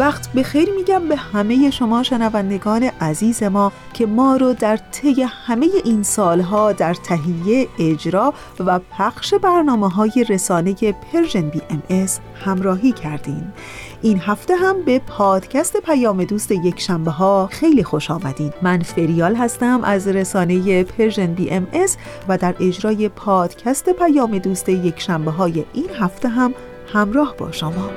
وقت به خیر میگم به همه شما شنوندگان عزیز ما که ما رو در طی همه این سالها در تهیه اجرا و پخش برنامه های رسانه Persian BMS همراهی کردین. این هفته هم به پادکست پیام دوست یک شنبه ها خیلی خوش آمدین. من فریال هستم از رسانه Persian BMS و در اجرای پادکست پیام دوست یک شنبه های این هفته هم همراه با شما.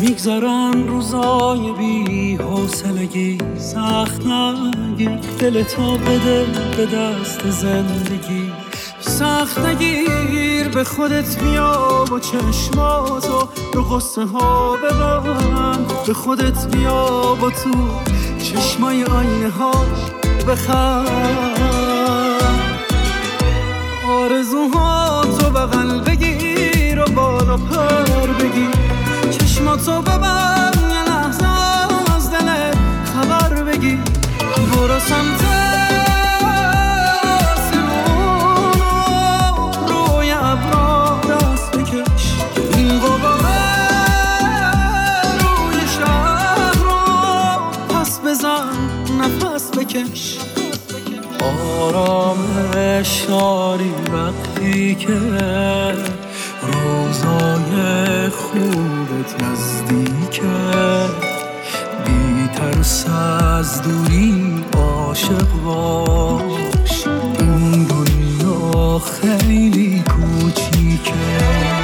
میگذرن روزای بی حوصلگی سخت نگیر دل تو بده به دست زندگی. سخت نگیر به خودت بیا با چشماتو رو قصه ها ببرم به خودت بیا با تو چشمای آینه ها بخند. آرزوها تو بغل بگیر و بالا پر بگیر. چشماتو ببر یه لحظه از دل خبر بگی. برو سمت روی ابرا دست بکش. این قباره روی شهر رو پس بزن نفس بکش. آرامش داری وقتی که روزای خوبت نزدیکه. بی ترس از دوری عاشق باش. این دنیا خیلی کوچیکه.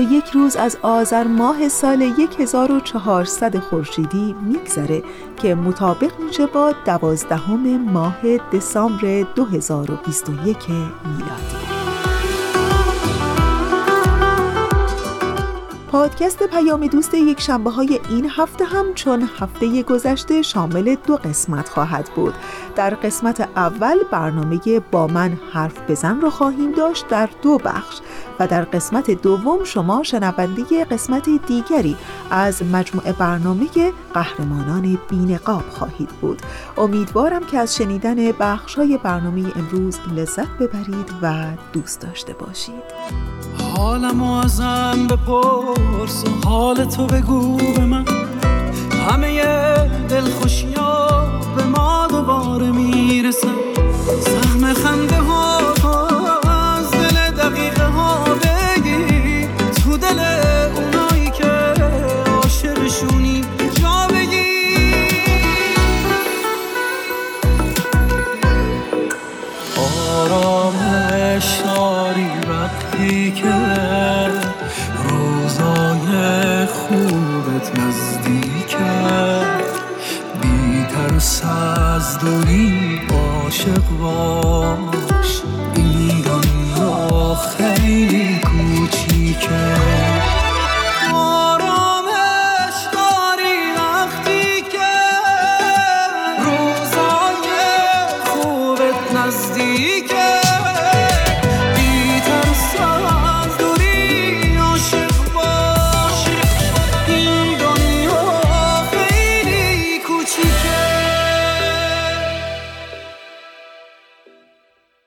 یک روز از آذر ماه سال 1400 خورشیدی میگذره که مطابق میشه با دوازدهم ماه دسامبر 2021 میلادی. پادکست پیام دوست یک شنبه های این هفته هم چون هفته گذشته شامل دو قسمت خواهد بود. در قسمت اول برنامه با من حرف بزن رو خواهیم داشت در دو بخش و در قسمت دوم شما شنونده قسمت دیگری از مجموعه برنامه قهرمانان بینقاب خواهید بود. امیدوارم که از شنیدن بخش های برنامه امروز لذت ببرید و دوست داشته باشید. حالم ازم بپرس. و حال تو بگو به من. همه دلخوشیا به ما دوباره می‌رسن. سهم خنده ها از دوری عاشق باش. این دنیا خیلی کوچیکه.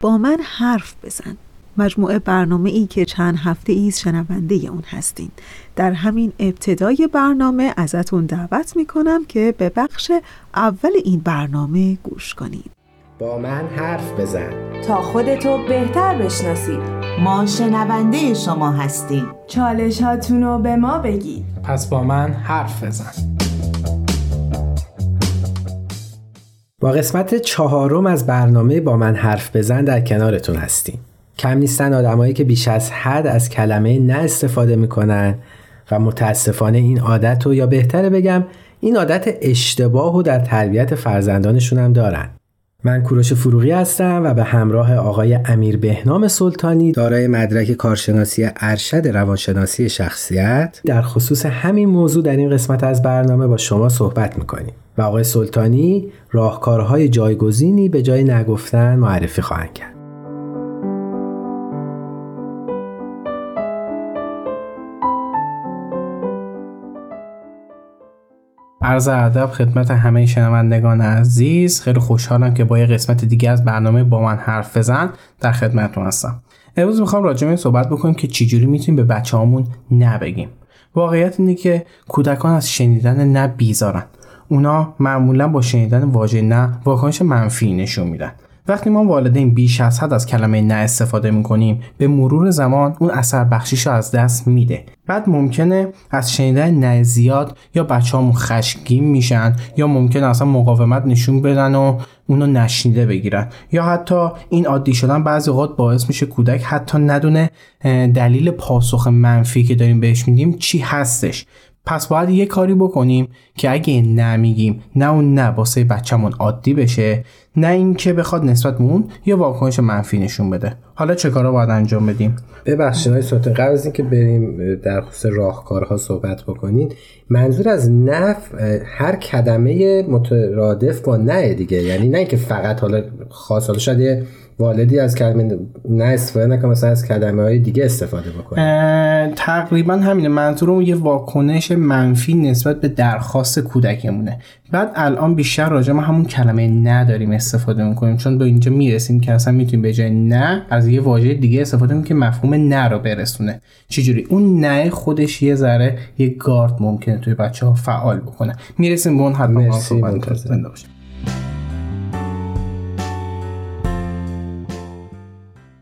با من حرف بزن. مجموعه برنامه ای که چند هفته ایز شنونده اون هستین. در همین ابتدای برنامه ازتون دعوت می‌کنم که به بخش اول این برنامه گوش کنید با من حرف بزن. تا خودتو بهتر بشناسید. ما شنونده شما هستیم. چالش رو به ما بگید. پس با من حرف بزن. با قسمت چهارم از برنامه با من حرف بزن در کنارتون هستیم. کم نیستن آدمایی که بیش از حد از کلمه نه استفاده می‌کنن و متاسفانه این عادت رو یا بهتره بگم این عادت اشتباه و در تربیت فرزندانشون هم دارن. من کوروش فروغی هستم و به همراه آقای امیر بهنام سلطانی دارای مدرک کارشناسی ارشد روانشناسی شخصیت در خصوص همین موضوع در این قسمت از برنامه با شما صحبت می‌کنیم. و آقای سلطانی راهکارهای جایگزینی به جای نگفتن معرفی خواهند کرد. عرض ادب خدمت همه شنوندگان عزیز. خیلی خوشحالم که با یه قسمت دیگه از برنامه با من حرف بزن در خدمتتون هستم. امروز می‌خوام راجع به صحبت بکنیم که چجوری می‌تونیم به بچه هامون نبگیم. واقعیت اینه که کودکان از شنیدن نه بیزارن. اونا معمولا با شنیدن واژه نه واکنش منفی نشون میدن. وقتی ما والدین بیش از حد از کلمه نه استفاده می‌کنیم به مرور زمان اون اثر بخشیش رو از دست میده. بعد ممکنه از شنیدن نه زیاد یا بچه همون میشن یا ممکنه اصلا مقاومت نشون بدن و اونو نشنیده بگیرن. یا حتی این عادی شدن بعضی اوقات باعث میشه کودک حتی ندونه دلیل پاسخ منفی که داریم بهش میدیم چی هستش. پس باید یه کاری بکنیم که اگه نمیگیم نه اون نه واسه بچه‌مون عادی بشه نه اینکه بخواد نسبت مون یا واکنش منفی نشون بده. حالا چه کارا باید انجام بدیم؟ ببخشید های سلطان قبل از اینکه بریم در خصوص راهکارها صحبت بکنید منظور از نف هر کلمه مترادف با نه دیگه یعنی نه اینکه فقط حالا خاص حالا شاید والدی از کلمه نه استفاده نکنه مثلا از کلمه های دیگه استفاده بکنه. تقریبا همینه. منظورم یه واکنش منفی نسبت به درخواست کودکمونه. بعد الان بیشتر راجع ما همون کلمه نه داریم استفاده می‌کنیم چون به اینجا می‌رسیم که اصلا می‌تونیم به جای نه از یه واژه دیگه استفاده کنیم که مفهوم نه رو برسونه. چجوری؟ اون نه خودش یه ذره یه گارد ممکنه توی بچه ها فعال بکنه. می‌رسیم به اون حتما صحبت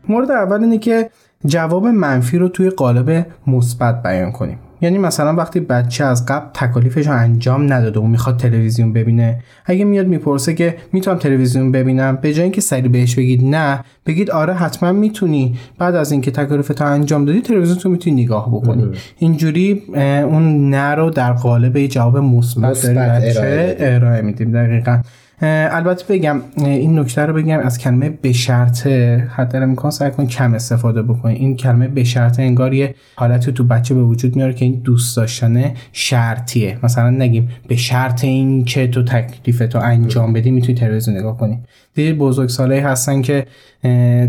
مورد اول اینه که جواب منفی رو توی قالب مثبت بیان کنیم. یعنی مثلا وقتی بچه از قبل تکالیفش رو انجام نداده و می‌خواد تلویزیون ببینه اگه میاد می‌پرسه که می‌تونم تلویزیون ببینم؟ به جای اینکه سری بهش بگید نه بگید آره حتما می‌تونی. بعد از اینکه تکالیف تو انجام دادی تلویزیون تو می‌تونی نگاه بکنی. اینجوری اون نه رو در قالب جواب مثبت ارائه میدیم. دقیقا. البته بگم این نکته رو بگم از کلمه به شرط حد امکان سعی کن کم استفاده بکنی این کلمه به شرط انگار یه حالتی تو بچه به وجود میاره که این دوست داشتن شرطیه. مثلا نگیم به شرط این که تو تکلیف تو انجام بدی می‌تونی تلویزیون نگاه کنی. دید بزرگ ساله هستن که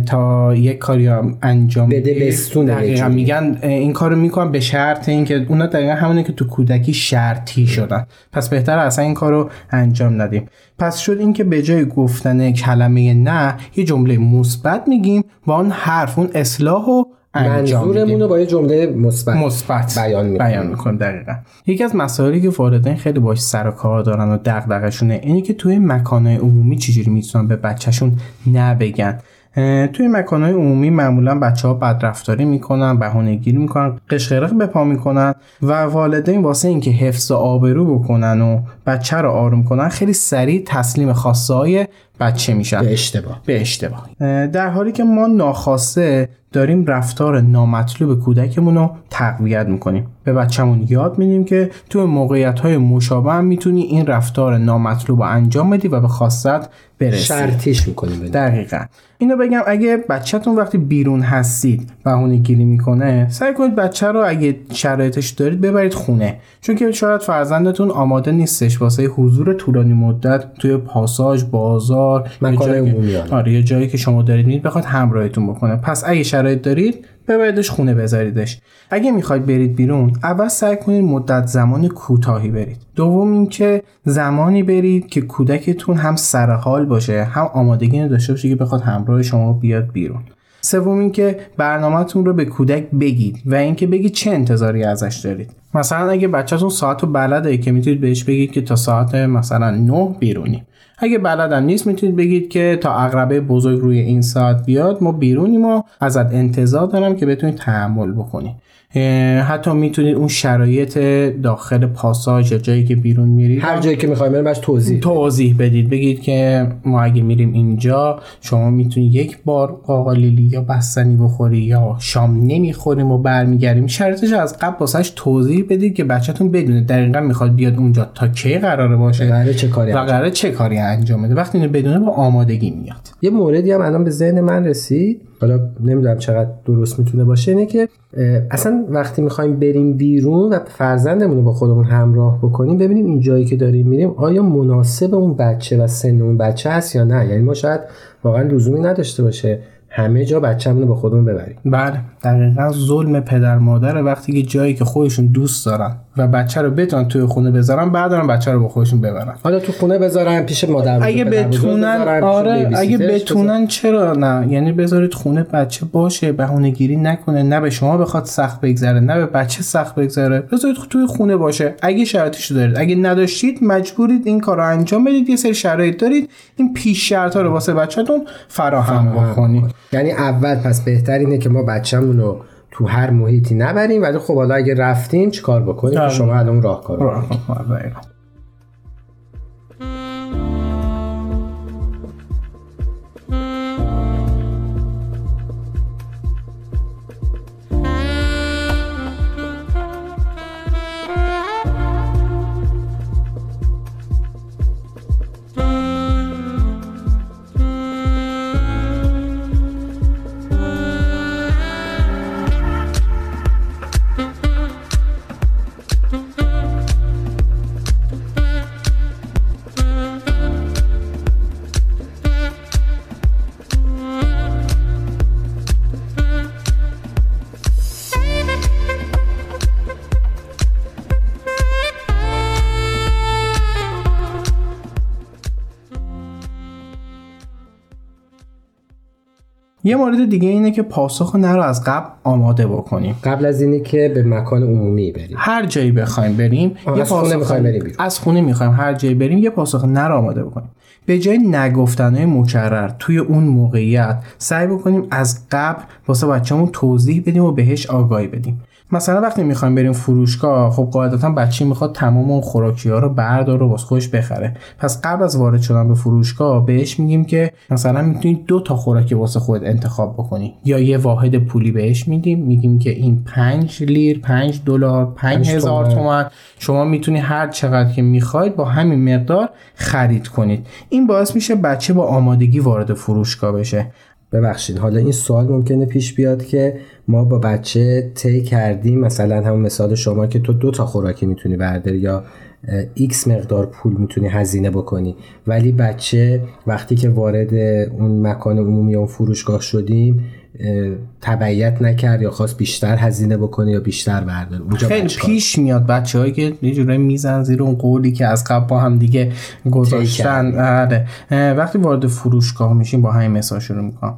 تا یک کاری انجام بده دقیقا میگن این کارو می‌کنن به شرط اینکه اونا دقیقا همونه که تو کودکی شرطی شدن. پس بهتر اصلا این کارو انجام ندیم. پس شد اینکه به جای گفتن کلمه نه یه جمله مثبت میگیم و اون حرف اون اصلاح و منظورمون رو با یه جمله مثبت مثبت بیان می‌کنیم. بیان دقیقا. یکی از مسائلی که والدین خیلی باش سر و کار دارن و دغدغه‌شونه اینه که توی مکانهای عمومی چجوری می‌تونن به بچهشون نبگن. توی مکانهای عمومی معمولا بچه ها بدرفتاری می‌کنن بهانه گیری می‌کنن قشقرق به پا می‌کنن و والدین واسه اینکه حفظ آبرو بکنن و بچه رو آروم کنن خیلی سریع تسلیم خواسته های بچه میشن. به اشتباه. به اشتباه. در حالی که ما ناخواسته داریم رفتار نامطلوب کودکمون رو تقویت می‌کنیم. به بچهمون یاد میدیم که تو موقعیت های مشابه هم می‌تونی این رفتار نامطلوب رو انجام بدی و به خواستت برسی شرطیش می‌کنیم دقیقا. اینو بگم اگه بچهتون وقتی بیرون هستید بهونه گیری می‌کنه سعی کنید بچه رو اگه شرایطش دارید ببرید خونه. چون که شاید فرزندتون آماده نیستش واسه حضور طولانی مدت توی پاساژ بازار مکان عمومی آره. یه جایی که شما دارید میید بخواد همراهتون بکنه. پس اگه شرایط دارید ببریدش خونه بذاریدش. اگه می‌خواید برید بیرون اول سعی کنید مدت زمان کوتاهی برید. دوم اینکه زمانی برید که کودکتون هم سرحال باشه هم آمادگی داشته باشه که بخواد همراه شما بیاد بیرون. سوم اینکه برنامهتون رو به کودک بگید و اینکه بگید چه انتظاری ازش دارید. مثلا اگه بچهتون ساعت رو بلده که می‌تونید بهش بگید که تا ساعت مثلا 9 بیرونیم اگه بلدم نیست می‌تونید بگید که تا اقربه بزرگ روی این ساعت بیاد ما بیرونیم و ازت انتظار دارم که بتونید تحمل بکنید حتی می‌تونید اون شرایط داخل پاساژ یا جایی که بیرون میرید هر جایی که می‌خوایم بریم باش توضیح توضیح بدید. بگید که ما اگه میریم اینجا شما می‌تونید یک بار قاقالیلی یا بستنی بخوری یا شام نمی‌خوریم و برمیگردیم. شرایطش از قبل واسش توضیح بدید که بچهتون بدونه دقیقا می‌خواد بیاد اونجا تا کی قراره باشه قراره چه کاری و قراره چه کاری انجام بده. وقتی اینو بدونه با آمادگی میاد. یه موردی هم الان به ذهن من رسید. حالا نمی‌دونم چقدر درست می‌تونه باشه اینه که اصلا وقتی می‌خوایم بریم بیرون و فرزندمون رو با خودمون همراه بکنیم ببینیم این جایی که داریم میریم آیا مناسب اون بچه و سن اون بچه هست یا نه؟ یعنی ما شاید واقعا لزومی نداشته باشه همه جا بچه‌مون رو با خودمون ببریم. بله دقیقا ظلم پدر مادر وقتی که جایی که خودشون دوست دارن. و بچه رو بتونن توی خونه بذارن بعد بچه رو با خودشون ببرن. حالا تو خونه بذارن پیش مادر اگه بتونن آره اگه بتونن چرا نه؟ یعنی بذارید خونه بچه باشه بهونه گیری نکنه نه به شما بخواد سخت بگذره نه به بچه سخت بگذره. بذارید توی خونه باشه. اگه شرایطش دارید. اگه نداشتید مجبورید این کار رو انجام بدید. یه سری شرایط دارید. این پیش شرط رو واسه بچه‌تون فراهم بکنید. یعنی اول پس بهتر اینه که ما بچه‌مون رو تو هر محیطی نبریم ولی خب حالا اگه رفتیم چیکار بکنیم؟ شما الان راهکار یه مورد دیگه اینه که پاسخ نرو از قبل آماده بکنیم. قبل از اینی که به مکان عمومی بریم. هر جایی بخوایم بریم یه از خونه می‌خوایم بریم بیرون. از خونه می‌خوایم هر جایی بریم یه پاسخ نرو آماده بکنیم. به جای نگفتنهای مکرر توی اون موقعیت سعی بکنیم از قبل واسه بچه‌مون توضیح بدیم و بهش آگاهی بدیم. مثلا وقتی می‌خوایم بریم فروشگاه خب قاعدتا بچه می‌خواد تمام اون خوراکی ها رو برداره و واسه خودش بخره. پس قبل از وارد شدن به فروشگاه بهش میگیم که مثلا می‌تونید دو تا خوراکی واسه خود انتخاب بکنی. یا یه واحد پولی بهش میدیم. میگیم که این 5 لیر 5 دلار 5000 تومان شما می‌تونی هر چقدر که می‌خواید با همین مقدار خرید کنید. این باعث میشه بچه با آمادگی وارد فروشگاه بشه. ببخشید. حالا این سوال ممکنه پیش بیاد که ما با بچه طی کردیم مثلا همون مثال شما که تو دو تا خوراکی می‌تونی برداری یا X مقدار پول می‌تونی هزینه بکنی. ولی بچه وقتی که وارد اون مکان عمومی اون فروشگاه شدیم تبعیت نکرد یا خواست بیشتر هزینه بکنه یا بیشتر برداره. خیلی پیش میاد بچه هایی که یه جوری می‌زنن زیر اون قولی که از قبل با هم دیگه گذاشتن. آره. وقتی وارد فروشگاه میشیم با همین مثال شروع می‌کنم.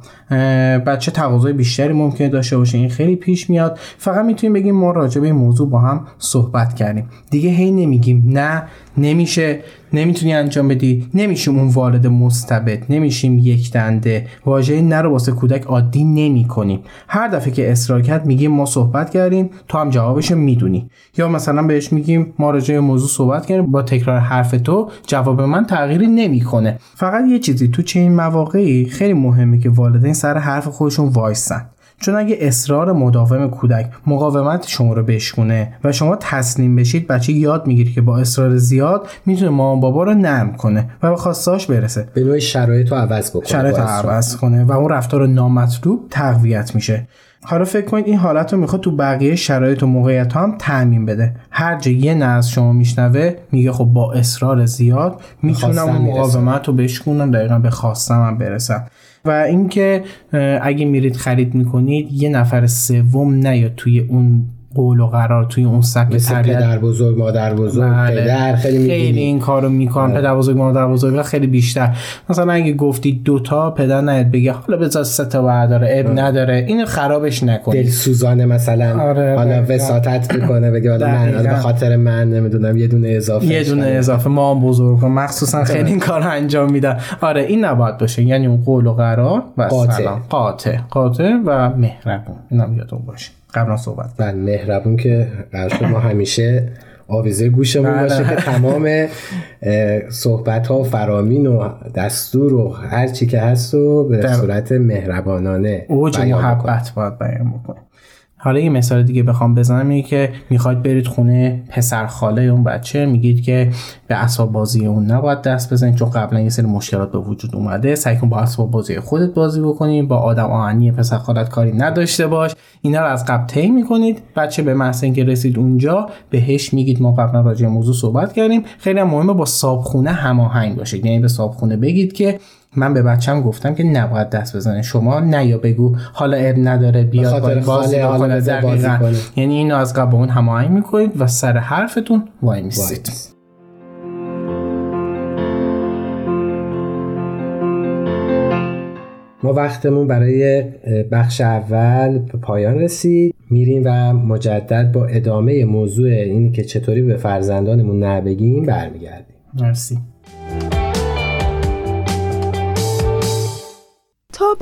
بچه تقاضای بیشتری ممکنه داشته باشه. این خیلی پیش میاد. فقط می‌تونیم بگیم ما راجع به این موضوع با هم صحبت کردیم. دیگه هی نمیگیم. نه نمیشه. نمی‌تونی انجام بدی. نمیشیم اون والد مستبد. نمیشیم یک دنده. واژه نه رو واسه کودک عادی نمی کنیم هر دفعه که اصرار کرد میگیم ما صحبت کردیم تو هم جوابش می‌دونی. یا مثلا بهش میگیم ما راجع موضوع صحبت کردیم با تکرار حرف تو جواب من تغییری نمی‌کنه. فقط یه چیزی تو چه این مواقعی خیلی مهمه که والدین سر حرف خودشون وایسن. چون اگه اصرار مداوم کودک مقاومت شما رو بشکونه و شما تسلیم بشید بچه یاد می‌گیره که با اصرار زیاد می‌تونه مامان بابا رو نرم کنه و به خواستاش برسه. به نوعی شرایط رو عوض بکنه. شرایط رو عوض کنه و اون رفتار نامطلوب تقویت میشه. حالا فکر کنید این حالت رو می‌خواد تو بقیه شرایط و موقعیت ها هم تعمین بده. هر جا یه نه از شما میشنوه میگه خب با اصرار زیاد می‌تونم اون مقاومت رو بشکنم دقیقا به خواستم برسم. و اینکه اگه میرید خرید می‌کنید یه نفر سوم نیاد توی اون قول و قرار توی اون سبک مثل تربیت پدر بزرگ مادر بزرگ بله. پدر خیلی خیلی می‌بینی. این کارو می‌کنن. آره. پدر بزرگ مادر بزرگ خیلی بیشتر. مثلا اگه گفتی دوتا پدر نهید بگه حالا بذار سه تا برداره اب نداره. اینو خرابش نکنی. دل سوزانه مثلا. آره، حالا. وساطت می‌کنه بگه حالا من به خاطر من نمی‌دونم یه دونه اضافه یه دونه اضافه. ما هم بزرگ کن مخصوصا خیلی این کار انجام میدن. آره این نباید باشه. یعنی اون قول و قرار و قاطع. سلام. قاطع. قاطع و مهربون. اینم یادتون باشه. قبلا صحبت. بله مهربون که قرار ما همیشه آویزه گوشمون بله. باشه که تمام صحبت ها و فرامین و دستور و هر چی که هست و به صورت مهربانانه اوج. محبت باید بیان بکنیم حالا یه مثال دیگه بخوام بزنم اینه که می‌خواید برید خونه پسر خاله اون بچه میگید که به اسباب بازی اون نباید دست بزنید چون قبلا یه سری مشکلات به وجود اومده. سعی کن با اسباب بازی خودت بازی بکنید با آدم آهنی پسر خالت کاری نداشته باش. اینا رو از قبل طی می‌کنید. بچه به محض اینکه رسید اونجا بهش میگید ما قبلا راجع موضوع صحبت کردیم. خیلی هم مهمه با صابخونه هماهنگ باشید. یعنی به صابخونه بگید که من به بچم گفتم که نباید دست بزنه شما نه یا بگو حالا اب نداره باید بازی. کنه. یعنی اینو از قبل با اون هماهنگ می‌کنید و سر حرفتون وای میستید وایس. ما وقتمون برای بخش اول به پایان رسید میریم و مجدد با ادامه موضوع اینی که چطوری به فرزندانمون نبگیم برمیگردیم مرسی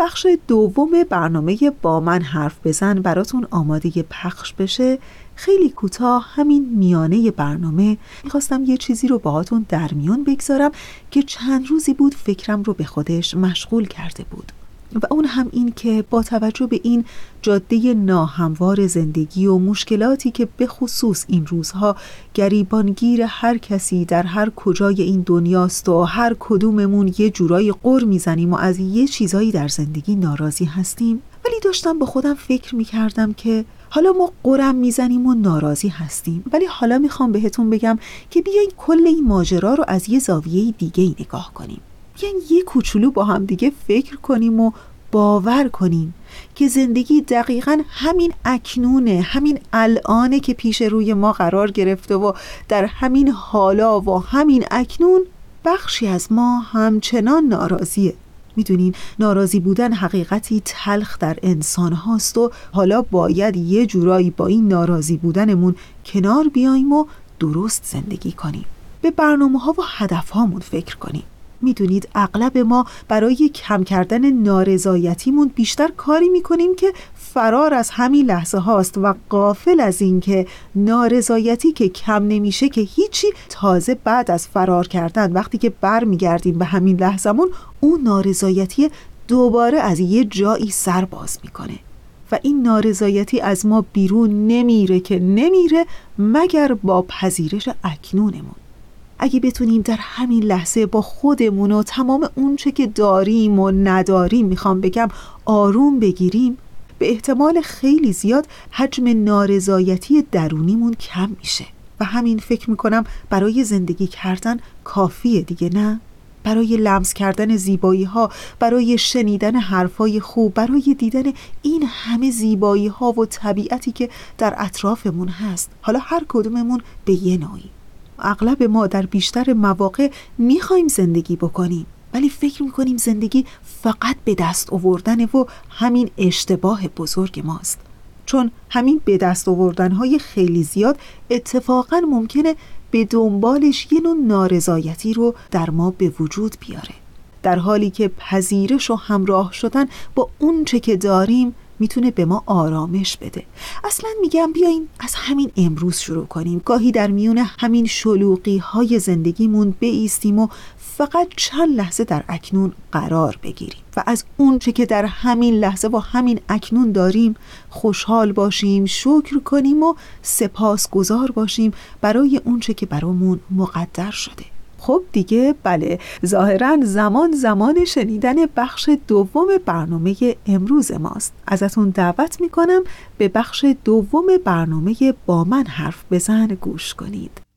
بخش دوم برنامه با من حرف بزن براتون آماده پخش بشه. خیلی کوتاه همین میانه برنامه. می‌خواستم یه چیزی رو باهاتون در میون بگذارم که چند روزی بود فکرم رو به خودش مشغول کرده بود. و اون هم این که با توجه به این جاده ناهموار زندگی و مشکلاتی که به خصوص این روزها گریبانگیر هر کسی در هر کجای این دنیاست و هر کدوممون یه جورایی قر می‌زنیم و از یه چیزایی در زندگی ناراضی هستیم. ولی داشتم با خودم فکر می‌کردم که حالا ما قرم می‌زنیم و ناراضی هستیم. ولی حالا می‌خوام بهتون بگم که بیاین کل این ماجرا رو از یه زاویه دیگه ای نگاه کنیم. بیاین یه کوچولو با هم دیگه فکر کنیم و باور کنیم که زندگی دقیقا همین اکنونه همین الانه که پیش روی ما قرار گرفته و در همین حالا و همین اکنون بخشی از ما همچنان ناراضیه. می‌دونین ناراضی بودن حقیقتی تلخ در انسان هاست و حالا باید یه جورایی با این ناراضی بودنمون کنار بیایم و درست زندگی کنیم. به برنامه ها و هدف هامون فکر کنیم. می‌دونید اغلب ما برای کم کردن نارضایتیمون بیشتر کاری می‌کنیم که فرار از همین لحظه هاست و قافل از اینکه نارضایتی که کم نمیشه که هیچی تازه بعد از فرار کردن وقتی که برمیگردیم به همین لحظمون اون نارضایتی دوباره از یه جایی سر باز می‌کنه. و این نارضایتی از ما بیرون نمیره که نمیره مگر با پذیرش اکنونمون. اگه بتونیم در همین لحظه با خودمون و تمام اونچه که داریم و نداریم می‌خوام بگم آروم بگیریم به احتمال خیلی زیاد حجم نارضایتی درونیمون کم میشه. و همین فکر می‌کنم برای زندگی کردن کافیه دیگه نه؟ برای لمس کردن زیبایی ها برای شنیدن حرفای خوب برای دیدن این همه زیبایی ها و طبیعتی که در اطرافمون هست. حالا هر کدوممون به یه نوعی. اغلب ما در بیشتر مواقع می‌خوایم زندگی بکنیم ولی فکر می‌کنیم زندگی فقط به دست آوردن و همین اشتباه بزرگ ماست. چون همین به دست آوردن های خیلی زیاد اتفاقا ممکنه به دنبالش یه نوع نارضایتی رو در ما به وجود بیاره. در حالی که پذیرش و همراه شدن با اونچه که داریم می‌تونه به ما آرامش بده. اصلا میگم بیاین از همین امروز شروع کنیم. گاهی در میون همین شلوقی های زندگیمون بیستیم و فقط چند لحظه در اکنون قرار بگیریم. و از اونچه که در همین لحظه و همین اکنون داریم خوشحال باشیم شکر کنیم و سپاسگزار باشیم برای اونچه که برامون مقدر شده. خب دیگه بله ظاهرا زمان زمان شنیدن بخش دوم برنامه امروز ماست. ازتون دعوت می‌کنم به بخش دوم برنامه با من حرف بزن گوش کنید.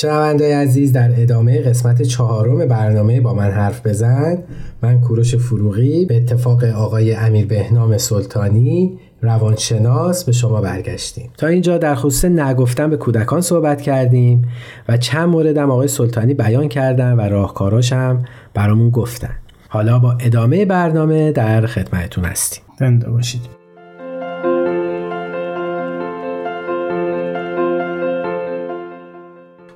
شنوندای عزیز در ادامه قسمت چهارم برنامه با من حرف بزن. من کوروش فروغی به اتفاق آقای امیر بهنام سلطانی روانشناس به شما برگشتیم. تا اینجا در خصوص نگفتن به کودکان صحبت کردیم و چند موردم آقای سلطانی بیان کردن و راهکاراش هم برامون گفتن. حالا با ادامه برنامه در خدمتتون هستیم. زنده باشید.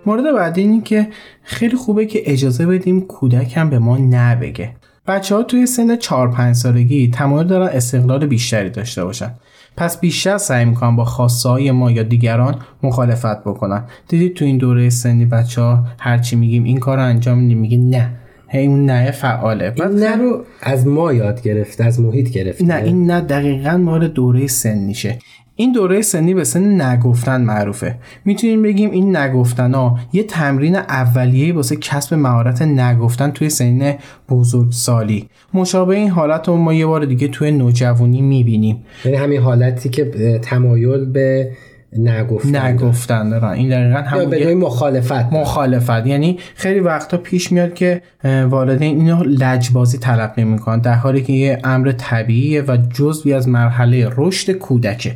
مورد بعدی اینه که خیلی خوبه که اجازه بدیم کودک هم به ما نبگه. بچه ها توی سن 4 5 سالگی تمایل دارن استقلال بیشتری داشته باشن. پس بیشتر سعی می‌کنن با خواسته های ما یا دیگران مخالفت بکنن. دیدید تو این دوره سنی بچه ها هرچی میگیم این کار رو انجام میدیم میگه نه. هی اون نه فعاله. این نه رو از ما یاد گرفته از محیط گرفته نه این نه دقیقا مال دوره سنیشه. این دوره سنی به سن نگفتن معروفه. می‌تونیم بگیم این نگفتن ها یه تمرین اولیه واسه کسب مهارت نگفتن توی سن بزرگسالی. مشابه این حالت رو ما یه بار دیگه توی نوجوانی می‌بینیم. یعنی همین حالتی که تمایل به نگفتن نگفتن دارن. این دقیقا همون به مخالفت. مخالفت. یعنی خیلی وقتا پیش میاد که والدین اینو لجبازی طلب نمی‌کنن در حالی که یه امر طبیعیه و جزوی از مرحله رشد کودکه.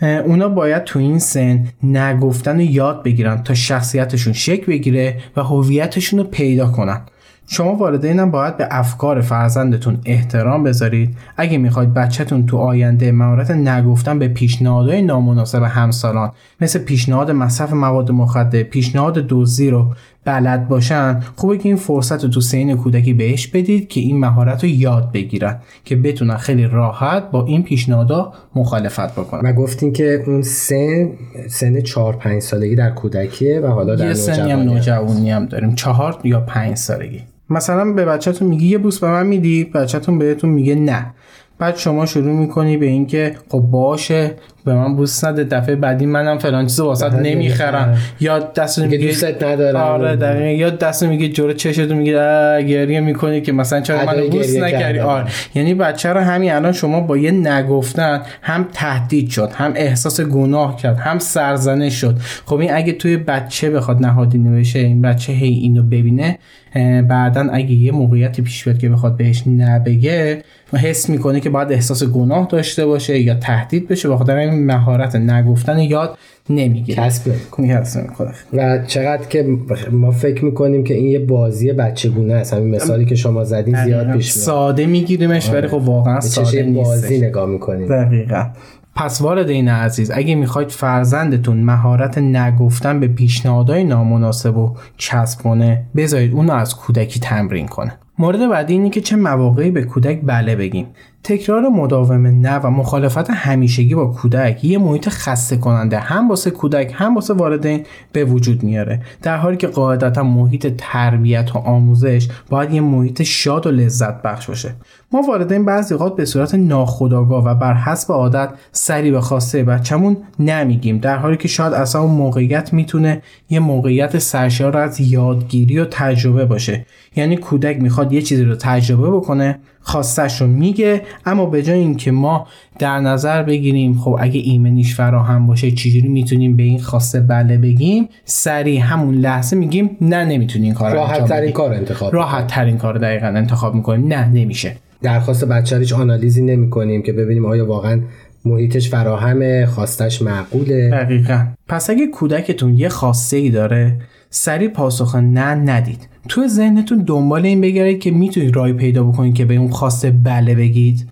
اونا باید تو این سن نگفتن و یاد بگیرن تا شخصیتشون شکل بگیره و هویتشون رو پیدا کنن. شما والدینم باید به افکار فرزندتون احترام بذارید. اگه می‌خواید بچهتون تو آینده مهارت نگفتن به پیشنهادهای نامناسب همسالان مثل پیشنهاد مصرف مواد مخدر پیشنهاد دزدی رو بلد باشن خوبه که این فرصت رو تو سین کودکی بهش بدید که این مهارت رو یاد بگیرن که بتونن خیلی راحت با این پیشنهادها مخالفت بکنن. و گفتین که اون سن سن 4 5 سالگی در کودکیه و حالا در یه سنی هم نوجوانی هم داریم. 4 یا 5 سالگی. مثلا به بچهتون میگی یه بوس به من میدی بچهتون بهتون میگه نه. بعد شما شروع می‌کنی به اینکه خب باشه به من بوس نده. دفعه بعدی منم فلان چیزو واسط نمی‌خرم. یا دست میگه دوستت ندارم. آره دقیقا. یا دست میگه جلو چشتو میگه گریه می‌کنی که مثلا چرا منو بوس نکردی؟ آره. یعنی بچه رو همین الان شما با یه نگفتن هم تهدید شد هم احساس گناه کرد هم سرزنش شد. خب این اگه توی بچه بخواد نهادینه بشه این بچه هی اینو ببینه بعدا اگه یه موقعیتی پیش بیاد که بخواد بهش نبگه حس می‌کنه که باید احساس گناه داشته باشه یا تهدید بشه بخاطر این مهارت نگفتن یاد نمی‌گیره کسب. و چقدر که ما فکر می‌کنیم که این یه بازی بچگونه است. همین مثالی که شما زدین زیاد پیش میاد. ساده میگیریمش ولی خب واقعا ساده نیست بازی نگاه می‌کنیم؟ دقیقاً. پس والدین عزیز اگه می‌خواید فرزندتون مهارت نگفتن به پیشنهادهای نامناسب و کسب کنه بذارید اونو از کودکی تمرین کنه. مورد بعدی اینه که چه مواقعی به کودک بله بگیم. تکرار مداوم نه و مخالفت همیشگی با کودک یه محیط خسته کننده هم واسه کودک هم واسه والدین به وجود میاره. در حالی که قاعدتا محیط تربیت و آموزش باید یه محیط شاد و لذت بخش باشه. ما والدین بعضی اوقات به صورت ناخودآگاه و بر حسب عادت سری به خواسته بچه‌مون نمیگیم. در حالی که شاید اصلا اون موقعیت می‌تونه یه موقعیت سرشار از یادگیری و تجربه باشه. یعنی کودک می‌خواد یه چیزی رو تجربه بکنه خواستش رو میگه اما به جای اینکه ما در نظر بگیریم خب اگه ایمنیش فراهم باشه چجوری می‌تونیم به این خواسته بله بگیم؟ سریع همون لحظه میگیم نه نمی‌تونی این کار راحت ترین کار انتخاب راحت ترین کار دقیقا انتخاب می‌کنیم. نه نمیشه. درخواست بچه هیچ آنالیزی نمی کنیم که ببینیم آیا واقعا محیطش فراهمه خواستش معقوله. دقیقا. پس اگه کودکتون یه خواسته ای داره سریع پاسخ نه ندید. تو ذهنتون دنبال این بگردید که می‌تونید رای پیدا بکنید که به اون خواسته بله بگید.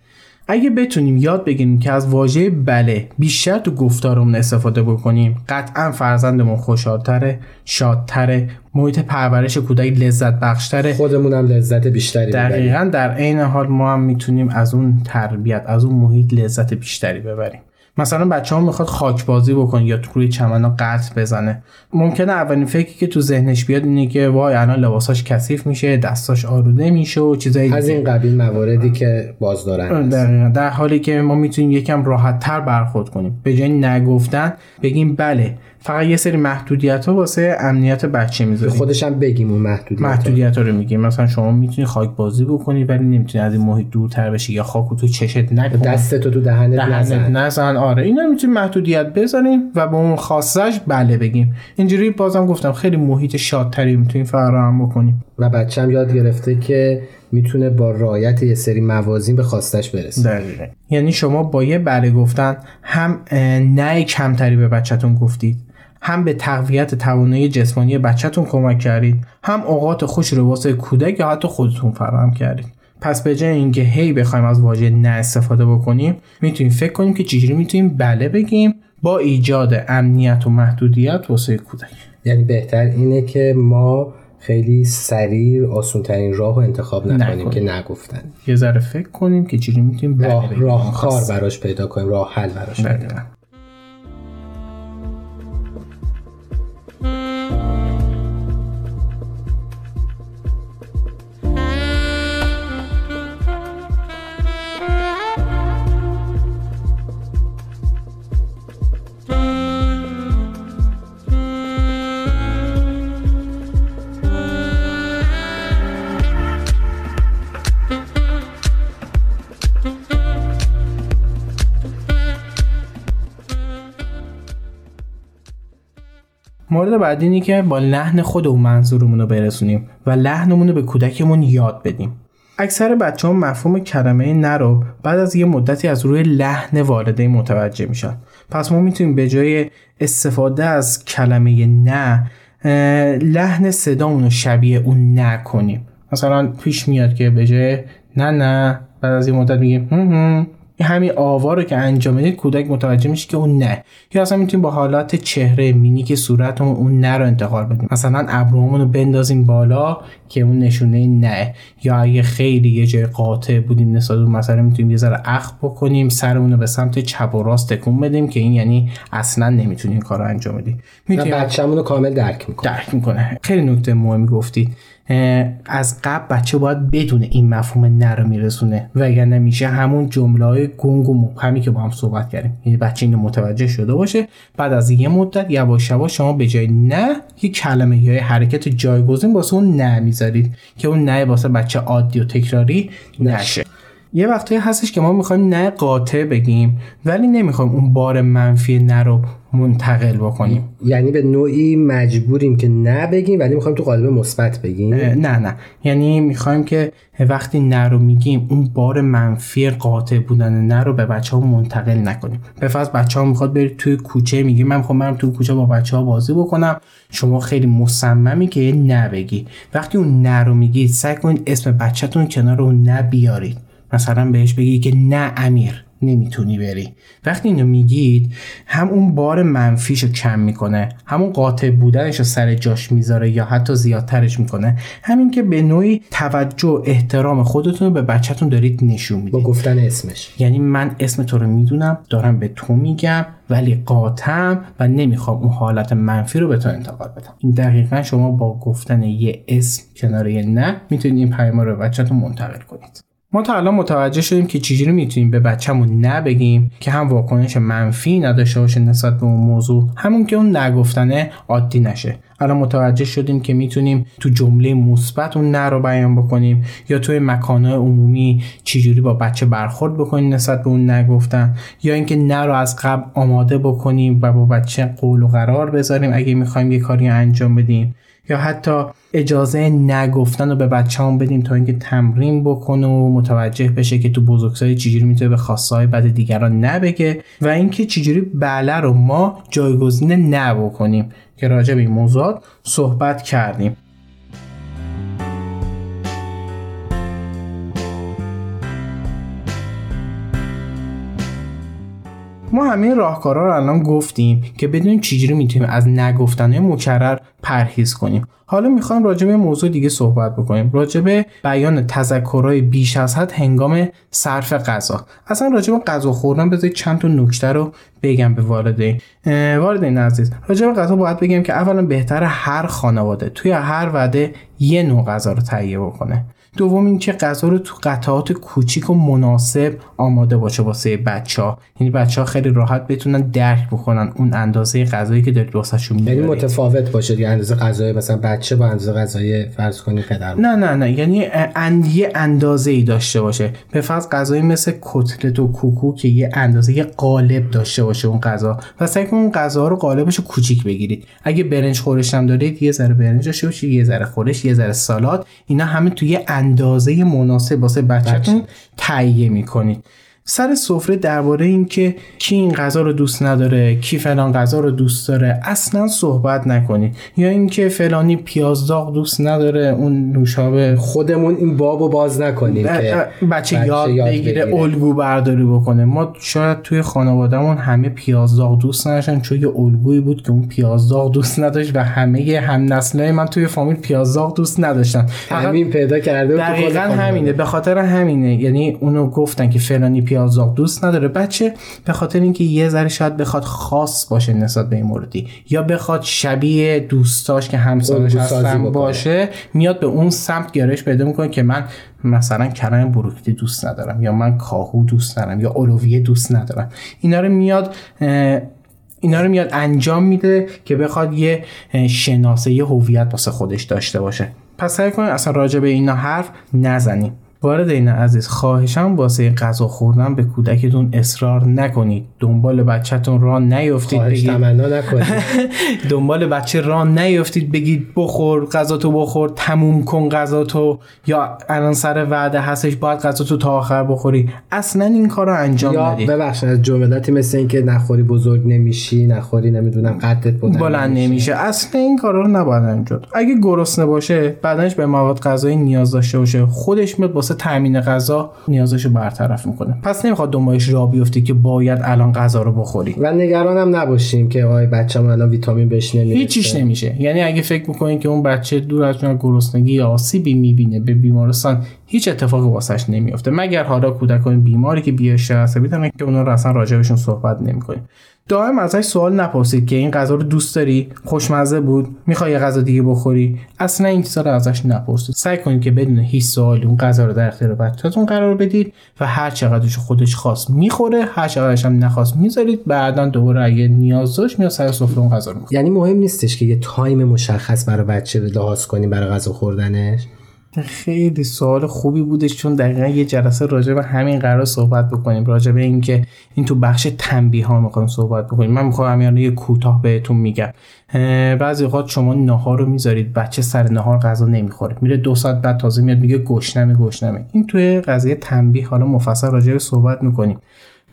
اگه بتونیم یاد بگیریم که از واژه بله بیشتر تو گفتارمون استفاده بکنیم قطعا فرزندمون خوشحالتره شادتره محیط پرورش کودک لذت بخشتره خودمون لذت بیشتری دقیقا در عین حال ما هم می‌تونیم از اون تربیت از اون محیط لذت بیشتری ببریم. مثلا بچه ها می‌خواد خاک بازی بکنه یا روی چمن قطع بزنه. ممکنه اولین فکری که تو ذهنش بیاد اینه که وای الان لباساش کثیف میشه دستاش آروده میشه و چیزایی از این قبیل مواردی که باز دارن. در حالی که ما می‌تونیم یکم راحت تر برخورد کنیم. به جای نگفتن بگیم بله فقط یه سری محدودیت ها واسه امنیت بچه می‌ذاریم. خودش هم بگیم اون محدودیت, محدودیت ها رو میگیم. مثلا شما می‌تونی خاک بازی بکنی ولی نمی‌تونی از این محیط دورتر بشی یا خاک تو چشت نکن دستتو تو دهنت, دهنت نزن. نزن. آره اینا می‌تونیم محدودیت بذاریم و به اون خاصش بله بگیم. اینجوری بازم گفتم خیلی محیط شادتری می‌تونیم فراهم بکنیم. و بچه هم یاد گرفته که می‌تونه با رعایت یه سری موازین به خواستش برسه. دقیقه یعنی شما با یه بله گفتن هم نه کمتری به بچهتون گفتید. هم به تقویت توانایی جسمانی بچهتون کمک کردید هم اوقات خوش رو واسه کودک یا حتی خودتون فراهم کردید. پس به جای اینکه هی بخوایم از واژه نه استفاده بکنیم می‌تونیم فکر کنیم که چجوری می‌تونیم بله بگیم با ایجاد امنیت و محدودیت واسه کودک. یعنی بهتر اینه که ما خیلی سریع آسون ترین راه رو انتخاب نکنیم که نگفتن. یه ذره فکر کنیم که چجوری می‌تونیم راه, راه کار براش پیدا کنیم راه حل براش پیدا کنیم. مورد بعدی اینه که با لحن خودمون منظورمون رو برسونیم و لحنمون رو به کودکمون یاد بدیم. اکثر بچه ها مفهوم کلمه نه رو بعد از یه مدتی از روی لحن والدین متوجه میشن. پس ما می‌تونیم به جای استفاده از کلمه نه لحن صدامون رو شبیه اون نه کنیم. مثلا پیش میاد که به جای نه نه بعد از یه مدت میگیم همین آوا رو که انجام می‌دید کودک متوجه میشه که اون نه. یا اصلا می‌تونیم با حالات چهره مینی که صورتمون اون نه رو انتقال بدیم. مثلا ابرومون رو بندازیم بالا که اون نشونه نه. یا اگه خیلی یه جای قاطع بودیم نسبت مثلا می‌تونیم یه ذره اخ بکنیم سرمون رو به سمت چپ و راست تکون بدیم که این یعنی اصلا نمی‌تونیم این کار رو انجام بدیم. می‌تونیم بچه‌مون رو کامل درک می‌کنه درک می‌کنه. خیلی نکته مهمی گفتید. از قبل بچه باید بدون این مفهوم نه رو میرسونه وگرنه میشه همون جمله های گنگ و مبهمی که با هم صحبت کردیم. یعنی بچه اینو متوجه شده باشه. بعد از یه مدت یواش یواش شما به جای نه یه کلمه یا حرکت جایگزین واسه اون نه می‌ذارید که اون نه واسه بچه عادی و تکراری نشه. یه وقتی هستش که ما می‌خوایم نه قاطع بگیم ولی نمی‌خوایم اون بار منفی نه رو منتقل بکنیم. یعنی به نوعی مجبوریم که نه بگیم ولی می‌خوایم تو قالب مثبت بگیم؟ نه نه. یعنی می‌خوایم که وقتی نه رو میگیم اون بار منفی قاطع بودن نه رو به بچه ها منتقل نکنیم. به فرض بچه ها می‌خواد برید توی کوچه میگیم من می‌خوام برم توی کوچه با بچه ها بازی بکنم. شما خیلی مصممی که نه بگی. وقتی اون نه رو میگید سعی کنید اسم بچهتون کنار اون نه بیارید. مثلا بهش بگی که نه امیر نمی‌تونی بری. وقتی اینو میگید هم اون بار منفیشو کم می‌کنه همون قاطع بودنش رو سر جاش می‌ذاره یا حتی زیادترش می‌کنه همین که به نوعی توجه و احترام خودتون رو به بچهتون دارید نشون می‌دید. با گفتن اسمش. یعنی من اسم تو رو می‌دونم دارم به تو میگم ولی قاطم و نمی‌خوام اون حالت منفی رو به تو انتقال بدم. این دقیقا شما با گفتن یه اسم کنار یه نه می‌تونید این پیام رو به بچهتون منتقل کنید. ما تا الان متوجه شدیم که چجوری می‌تونیم به بچهمون نبگیم که هم واکنش منفی نداشته باشه نسبت به اون موضوع همون که اون نگفتنه عادی نشه. الان متوجه شدیم که می‌تونیم تو جمله مثبت اون نه رو بیان بکنیم یا توی مکانهای عمومی چجوری با بچه برخورد بکنیم نسبت به اون نگفتن یا اینکه نه رو از قبل آماده بکنیم و با بچه قول و قرار بذاریم اگه می‌خوایم یه کاری انجام بدیم. یا حتی اجازه نگفتن رو به بچه هم بدیم تا اینکه تمرین بکنه و متوجه بشه که تو بزرگسالی چجوری می‌تونه به خواسته های بد دیگران نبگه و اینکه چجوری بله رو ما جایگزین نه بکنیم که راجع به این موضوعات صحبت کردیم. ما همه راهکارا رو الان گفتیم که بدونیم چجوری می‌تونیم از نگفتنهای مکرر پرهیز کنیم. حالا می‌خوایم راجع به موضوع دیگه صحبت بکنیم. راجع به بیان تذکرهای بیش از حد هنگام صرف غذا. اصلا راجع به غذا خوردن بذارید چند تا نکته رو بگم به والدین. والدین عزیز راجع به غذا باید بگم که اولا بهتر هر خانواده توی هر وعده یه نوع غذا رو تهیه بکنه. دوم اینکه غذا رو تو قطعات کوچیک و مناسب آماده باشه واسه بچه ها یعنی بچه ها خیلی راحت بتونن درک بکنن اون اندازه غذایی که دارید واسهشون یعنی می‌برید. متفاوت باشه دیگه اندازه غذای مثلا بچه با اندازه غذای فرض کنید پدر. نه نه نه. یعنی اند یه اندازه ای داشته باشه. به فرض غذایی مثل کتلت و کوکو که یه اندازه یه قالب داشته باشه اون غذا. و سعی اون غذا رو قالبش رو کوچیک بگیرید. اگه برنج خورش هم دارید یه ذره برنج داشته باشید یه ذره خورش یه ذره سالاد. اینا همه توی یه اندازه مناسب واسه بچه‌تون تهیه می‌کنید. سر سفره درباره اینکه کی این غذا رو دوست نداره کی فلان غذا رو دوست داره اصلا صحبت نکنید یا اینکه فلانی پیاز داغ دوست نداره اون نوشابه خودمون این بابو باز نکنیم که بچه, یاد, بگیره الگو برداری بکنه. ما شاید توی خانوادهمون همه پیاز داغ دوست نداشتن چون یه الگویی بود که اون پیاز داغ دوست نداشت و همه هم نسلای من توی فامیل پیاز داغ دوست نداشتن. همین پیدا کرده دقیقا همینه. به خاطر همینه. یعنی اونو گفتن که فلانی پیازداغ دوست نداره. بچه به خاطر اینکه یه ذره شاید بخواد خاص باشه نسبت به این موردی یا بخواد شبیه دوستاش که همسالش هستن باشه میاد به اون سمت گرایش پیدا می‌کنه که من مثلا کرم بروکلی دوست ندارم یا من کاهو دوست ندارم یا اولویه دوست ندارم. اینا رو میاد اینا رو میاد انجام میده که بخواد یه شناسه یه هویت واسه خودش داشته باشه. پس سعی کنید اصلا راجع به اینا حرف نزنیم وارد این عزیز خواهشم واسه غذا خوردن به کودکتون اصرار نکنید. دنبال بچهتون را نیفتید بگید. نکنید. دنبال بچه را نیفتید بگید بخور غذا تو بخور تموم کن غذا تو. یا الان سر وعده هستش باید غذا تو تا آخر بخوری. اصلا این کار رو انجام یا ندید. ببخشید از جملاتی مثل اینکه نخوری بزرگ نمیشی نخوری نمی‌دونم قدت بلند, بلند نمیشه. اصلا این کارا رو نباید انجام اگه گرسنه باشه بعدنش به مواد غذایی نیاز داشته باشه. خودش میاد واسه تامین غذا نیازش رو برطرف می‌کنه. پس نمی‌خواد دنبالش را بیفته که باید الان غذا رو بخوری و نگرانم نباشیم که آقای بچه‌م الان ویتامین بهش نمی‌رسه. هیچیش نمیشه. یعنی اگه فکر می‌کنین که اون بچه دور از گرسنگی یا آسیبی می‌بینه به بیمارستان هیچ اتفاقی واسش نمیفته مگر حالا کودکان بیماری که بیاش عصبی دارن که اونا رو اصلا راجبشون صحبت نمی‌کنیم. دائم ازش سوال نپرسید که این غذا رو دوست داری؟ خوشمزه بود؟ می‌خوای یه غذا دیگه بخوری؟ اصلا این چیزا رو ازش نپرسید. سعی کنید که بدون هیچ سوالی اون غذا رو در اختیار بچه‌تون قرار بدید و هر چقدرش خودش خواست می‌خوره هر چقدرش هم نخواست می‌ذارید بعدا دوباره اگه نیاز داشت میاد سر سفره اون غذا رو می‌خوره. یعنی مهم نیستش که یه تایم مشخص برای بچه لحاظ کنیم برای غذا خوردنش؟ خیلی سوال خوبی بودش چون دقیقا یه جلسه راجع به همین قرار صحبت بکنیم راجع به اینکه این تو بخش تنبیه ها می‌خوایم صحبت بکنیم. من می‌خوام همین یه کوتاه بهتون میگم. بعضی وقت شما نهار رو می‌ذارید بچه سر نهار غذا نمی‌خوره. میره دو ساعت بعد تازه میاد میگه گشنمه گشنمه. این توی قضیه تنبیه. حالا مفصل راجع به صحبت می‌کنیم.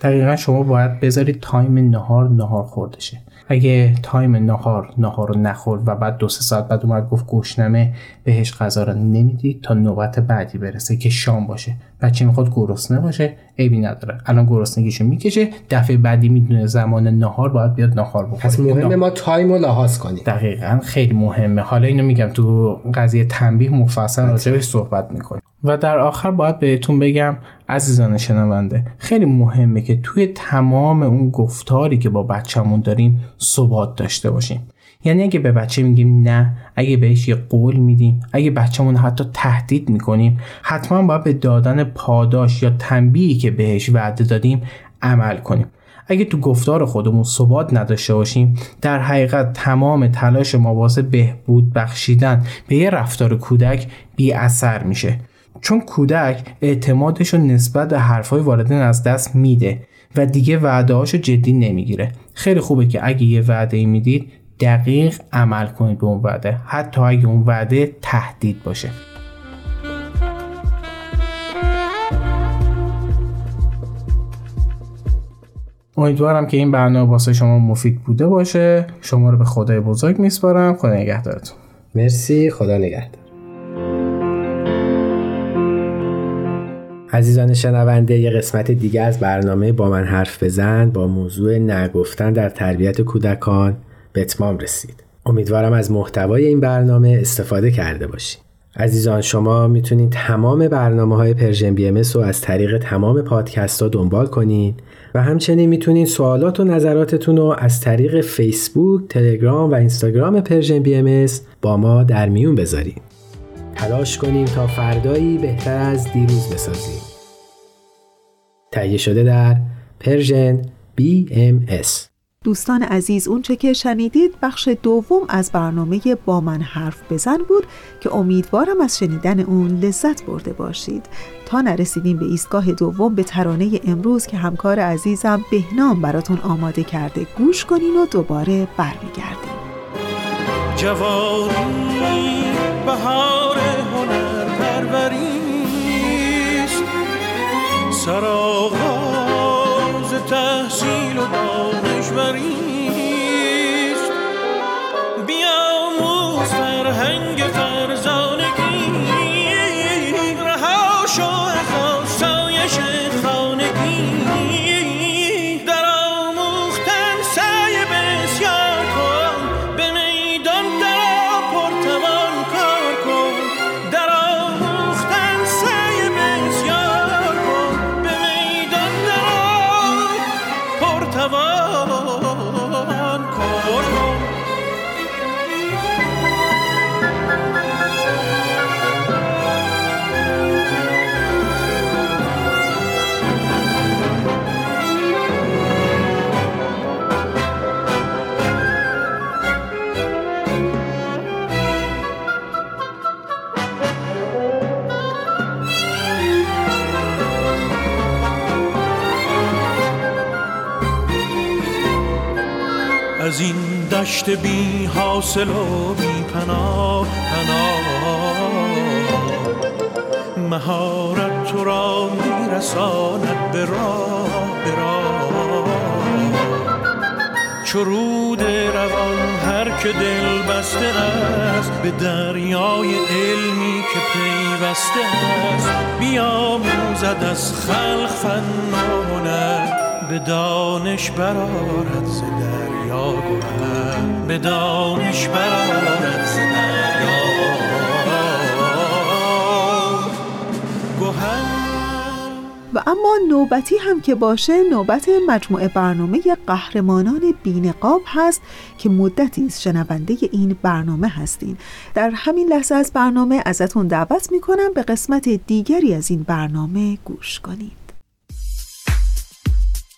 دقیقا شما باید بذارید time نهار نهار خوردنشه. اگه time نهار نهار رو نخورد و بعد دو سه ساعت بعد اومد گفت گشنمه بهش غذا رو نمی‌دید تا نوبت بعدی برسه که شام باشه. بچه می‌خواد؟ گرسنه باشه عیبی نداره. الان گرسنگیشو می‌کشه دفعه بعدی می‌دونه زمان نهار باید بیاد نهار بخوره. پس مهمه ما time رو لحاظ کنیم. دقیقا خیلی مهمه. حالا اینو میگم تو قضیه تنبیه مفصل راجبش صحبت می‌کنیم. و در آخر باید بهتون بگم عزیزان شنونده خیلی مهمه که توی تمام اون گفتاری که با بچه‌مون داریم ثبات داشته باشیم. یعنی اگه به بچه میگیم نه اگه بهش یه قول میدیم اگه بچهمون حتی تهدید می‌کنیم حتما باید به دادن پاداش یا تنبیهی که بهش وعده دادیم عمل کنیم. اگه تو گفتار خودمون ثبات نداشته باشیم در حقیقت تمام تلاش ما واسه بهبود بخشیدن به یه رفتار کودک بی اثر میشه. چون کودک اعتمادش رو نسبت به حرفای والدین از دست میده و دیگه وعده جدی نمی‌گیره. خیلی خوبه که اگه یه وعده ای می‌دید دقیق عمل کنید به اون وعده حتی اگه اون وعده تهدید باشه. امیدوارم که این برنامه واسه شما مفید بوده باشه. شما رو به خدای بزرگ میسپارم. خدا نگهدارتون. مرسی. خدا نگهدار. عزیزان شنونده یه قسمت دیگه از برنامه با من حرف بزن با موضوع نه گفتن در تربیت کودکان به اتمام رسید امیدوارم از محتوای این برنامه استفاده کرده باشید عزیزان شما می‌تونید تمام برنامه های Persian BM رو از طریق تمام پادکست ها دنبال کنید و همچنین می‌تونید سوالات و نظراتتون رو از طریق فیسبوک، تلگرام و اینستاگرام Persian BM با ما در میون بذارید. تلاش کنیم تا فردایی بهتر از دیروز بسازیم. تهیه شده در پرژن BMS دوستان عزیز اونچه که شنیدید بخش دوم از برنامه با من حرف بزن بود که امیدوارم از شنیدن اون لذت برده باشید. تا نرسیدیم به ایستگاه دوم به ترانه امروز که همکار عزیزم بهنام براتون آماده کرده. گوش کنین و دوباره برمیگردیم. جوانی بهار پروریست سرآغاز تحصیل و دانشوریست دشت بی حاصل و بی پناه پناه. مهارت تو را میرساند به راه به راه. چرود روان هر که دل بسته است به دریای علمی که پیوسته است بیاموزد از خلق فن و هنر به دانش برارد ز گوهر به دانش و اما نوبتی هم که باشه نوبت مجموعه برنامه قهرمانان بینقاب هست که مدتی است شنونده این برنامه هستین در همین لحظه از برنامه ازتون دعوت می‌کنم به قسمت دیگری از این برنامه گوش کنید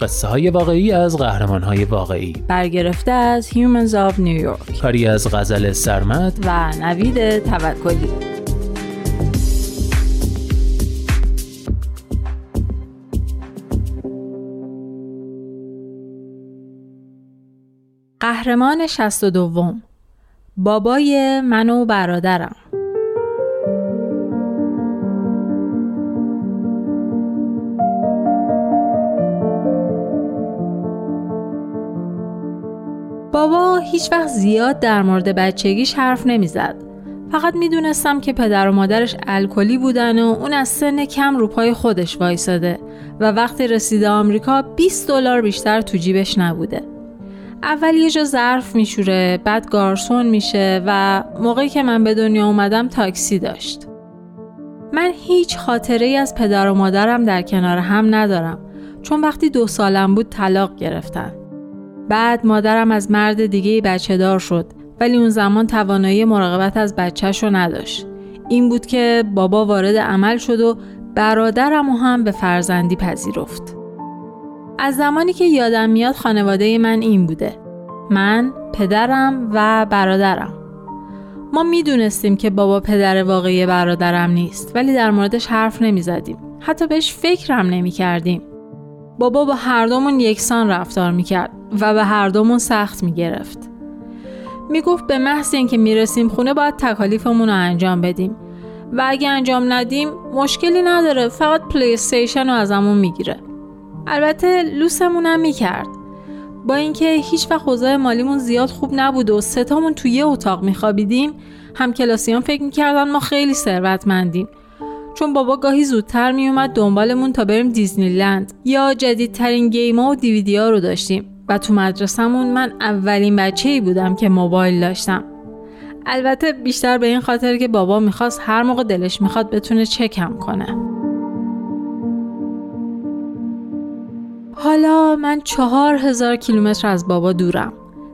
قصه های واقعی از قهرمان های واقعی. برگرفته از Humans of New York. کاری از غزل سرمد. و نوید توکلی. قهرمان شست و دوم. بابای من و برادرم. بابا هیچ وقت زیاد در مورد بچگیش حرف نمی‌زد. فقط می‌دونستم که پدر و مادرش الکلی بودن و اون از سن کم رو پای خودش وایساده و وقتی رسیده آمریکا 20 دلار بیشتر تو جیبش نبوده. اول یه جا ظرف میشوره، بعد گارسون میشه و موقعی که من به دنیا اومدم تاکسی داشت. من هیچ خاطره ای از پدر و مادرم در کنار هم ندارم چون وقتی دو سالم بود طلاق گرفتن. بعد مادرم از مرد دیگه بچه دار شد ولی اون زمان توانایی مراقبت از بچهش رو نداشت. این بود که بابا وارد عمل شد و برادرم و هم به فرزندی پذیرفت. از زمانی که یادم میاد خانواده من این بوده. من، پدرم و برادرم. ما می‌دونستیم که بابا پدر واقعی برادرم نیست ولی در موردش حرف نمی زدیم. حتی بهش فکرم نمی کردیم. بابا با هر دومون یکسان رفتار می‌کرد و به هر دومون سخت می‌گرفت. می‌گفت به محض اینکه می‌رسیم خونه باید تکالیفمون رو انجام بدیم و اگه انجام ندیم مشکلی نداره فقط پلی استیشن رو ازمون می‌گیره. البته لوسمونم می‌کرد با اینکه هیچ وقت اوضاع مالیمون زیاد خوب نبود و ستامون توی یه اتاق میخوابیدیم هم کلاسیان فکر می‌کردن ما خیلی ثروتمندیم چون بابا گاهی زودتر میومد دنبالمون تا بریم دیزنیلند. یا جدیدترین گیما و دیویدی ها رو داشتیم. و تو مدرسهمون من اولین بچه ای بودم که موبایل داشتم. البته بیشتر به این خاطر که بابا می‌خواست هر موقع دلش می‌خواد بتونه چکم کنه. حالا من چهار هزار کیلومتر از بابا دورم.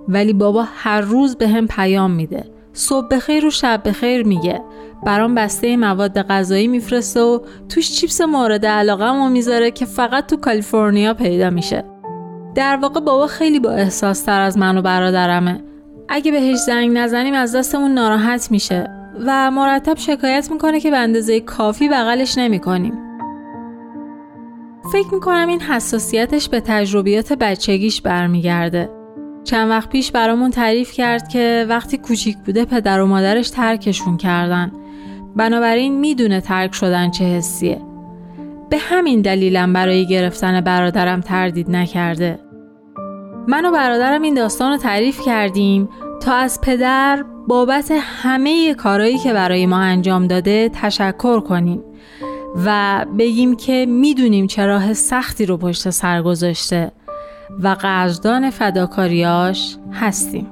ولی بابا هر روز به هم پیام میده. صبح بخیر و شب بخیر میگه. برام بسته مواد غذایی میفرسته و توش چیپس مورد علاقه می‌ذاره که فقط تو کالیفرنیا پیدا میشه. در واقع بابا خیلی با احساس تر از من و برادرمه. اگه بهش زنگ نزنیم از دستمون ناراحت میشه و مرتب شکایت می‌کنه که به اندازه کافی بغلش نمی‌کنیم. فکر می‌کنم این حساسیتش به تجربیات بچگیش برمیگرده. چند وقت پیش برامون تعریف کرد که وقتی کوچیک بوده پدر و مادرش ترکشون کردن. بنابراین می‌دونه ترک شدن چه حسیه. به همین دلیلم برای گرفتن برادرم تردید نکرده. من و برادرم این داستان رو تعریف کردیم تا از پدر بابت همه کارهایی که برای ما انجام داده تشکر کنیم و بگیم که می‌دونیم چه راه سختی رو پشت سر گذاشته و قدردان فداکاریاش هستیم.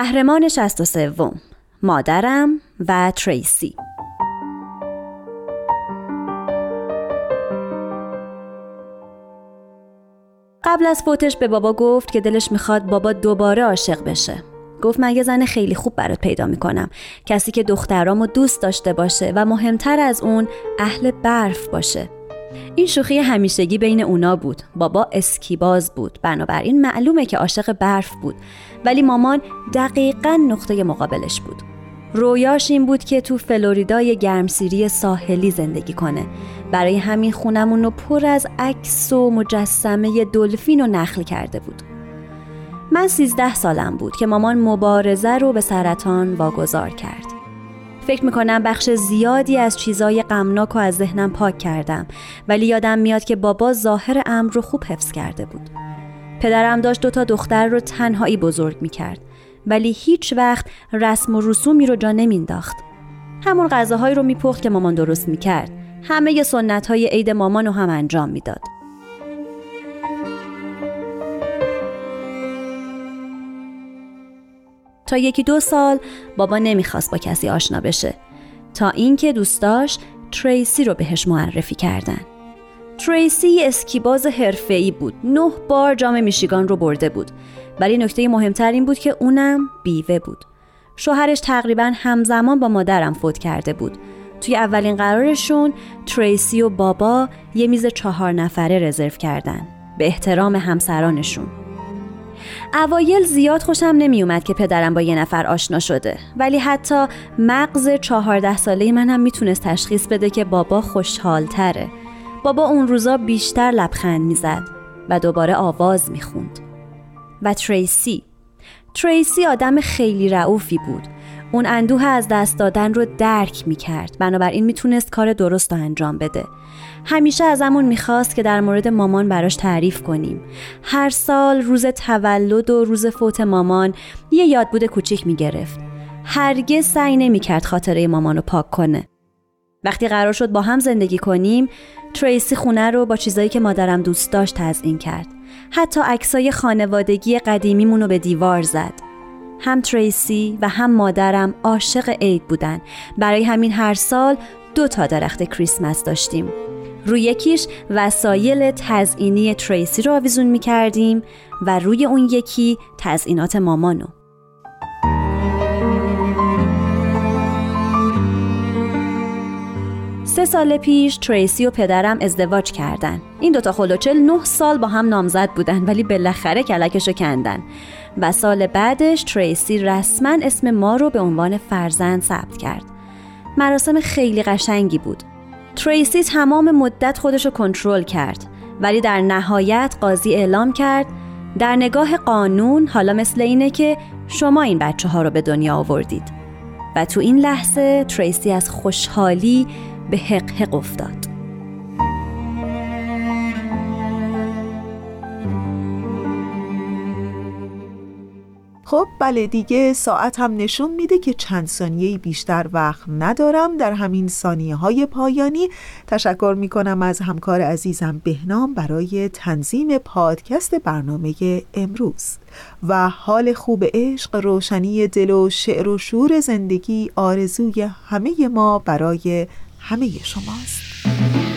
قهرمان 63 مادرم و تریسی. قبل از فوتش به بابا گفت که دلش می‌خواد بابا دوباره عاشق بشه. گفت من یه زن خیلی خوب برات پیدا می‌کنم. کسی که دخترامو دوست داشته باشه و مهمتر از اون اهل برف باشه. این شوخی همیشگی بین اونا بود. بابا اسکیباز بود. بنابراین معلومه که عاشق برف بود. ولی مامان دقیقا نقطه مقابلش بود. رویاش این بود که تو فلوریدای گرمسیری ساحلی زندگی کنه. برای همین خونمون رو پر از عکس و مجسمه دلفین و نخل کرده بود. من سیزده سالم بود که مامان مبارزه رو به سرطان واگذار کرد. فکر می‌کنم بخش زیادی از چیزای غمناک و از ذهنم پاک کردم. ولی یادم میاد که بابا ظاهر امر رو خوب حفظ کرده بود. پدرم داشت دوتا دختر رو تنهایی بزرگ می‌کرد. ولی هیچ وقت رسم و رسومی رو جا نمینداخت همون غذاهایی رو میپخت که مامان درست می‌کرد. همه سنت های عید مامان رو هم انجام می‌داد. تا یکی دو سال بابا نمی‌خواست با کسی آشنا بشه. تا اینکه دوست داشت تریسی رو بهش معرفی کردن. تریسی اسکیباز حرفه‌ای بود. نه بار جام میشیگان رو برده بود. ولی نکته مهمتر این بود که اونم بیوه بود. شوهرش تقریبا همزمان با مادرم فوت کرده بود. توی اولین قرارشون تریسی و بابا یه میز چهار نفره رزرو کردن. به احترام همسرانشون. اوایل زیاد خوشم نمیومد که پدرم با یه نفر آشنا شده. ولی حتی مغز چهارده ساله من هم می‌تونست تشخیص بده که بابا خوشحالتره. بابا اون روزا بیشتر لبخند می‌زد و دوباره آواز می‌خوند. و تریسی. تریسی آدم خیلی رعوفی بود. اون اندوه از دست دادن رو درک می‌کرد. بنابراین می‌تونست کار درست رو انجام بده. همیشه ازمون می‌خواست که در مورد مامان براش تعریف کنیم. هر سال روز تولد و روز فوت مامان یه یادبود کوچیک می‌گرفت. هرگز سعی نمی‌کرد خاطره مامان رو پاک کنه. وقتی قرار شد با هم زندگی کنیم تریسی خونه رو با چیزایی که مادرم دوست داشت تزئین کرد. حتی عکسای خانوادگی قدیمیمون رو به دیوار زد. هم تریسی و هم مادرم عاشق عید بودن. برای همین هر سال دو تا درخت کریسمس داشتیم. روی یکیش وسایل تزئینی تریسی رو آویزون می کردیم و روی اون یکی تزئینات مامانو سه سال پیش تریسی و پدرم ازدواج کردن این دوتا خلوچل نه سال با هم نامزد بودن ولی بالاخره کلکشو کندن و سال بعدش تریسی رسما اسم ما رو به عنوان فرزند ثبت کرد. مراسم خیلی قشنگی بود. تریسی تمام مدت خودش رو کنترل کرد ولی در نهایت قاضی اعلام کرد در نگاه قانون حالا مثل اینه که شما این بچه ها رو به دنیا آوردید. و تو این لحظه تریسی از خوشحالی به حق حق افتاد. خب بله دیگه ساعت هم نشون میده که چند ثانیه بیشتر وقت ندارم. در همین ثانیه های پایانی تشکر می‌کنم از همکار عزیزم بهنام برای تنظیم پادکست برنامه امروز. و حال خوب عشق روشنی دل و شعر و شور زندگی آرزوی همه ما برای همه شماست.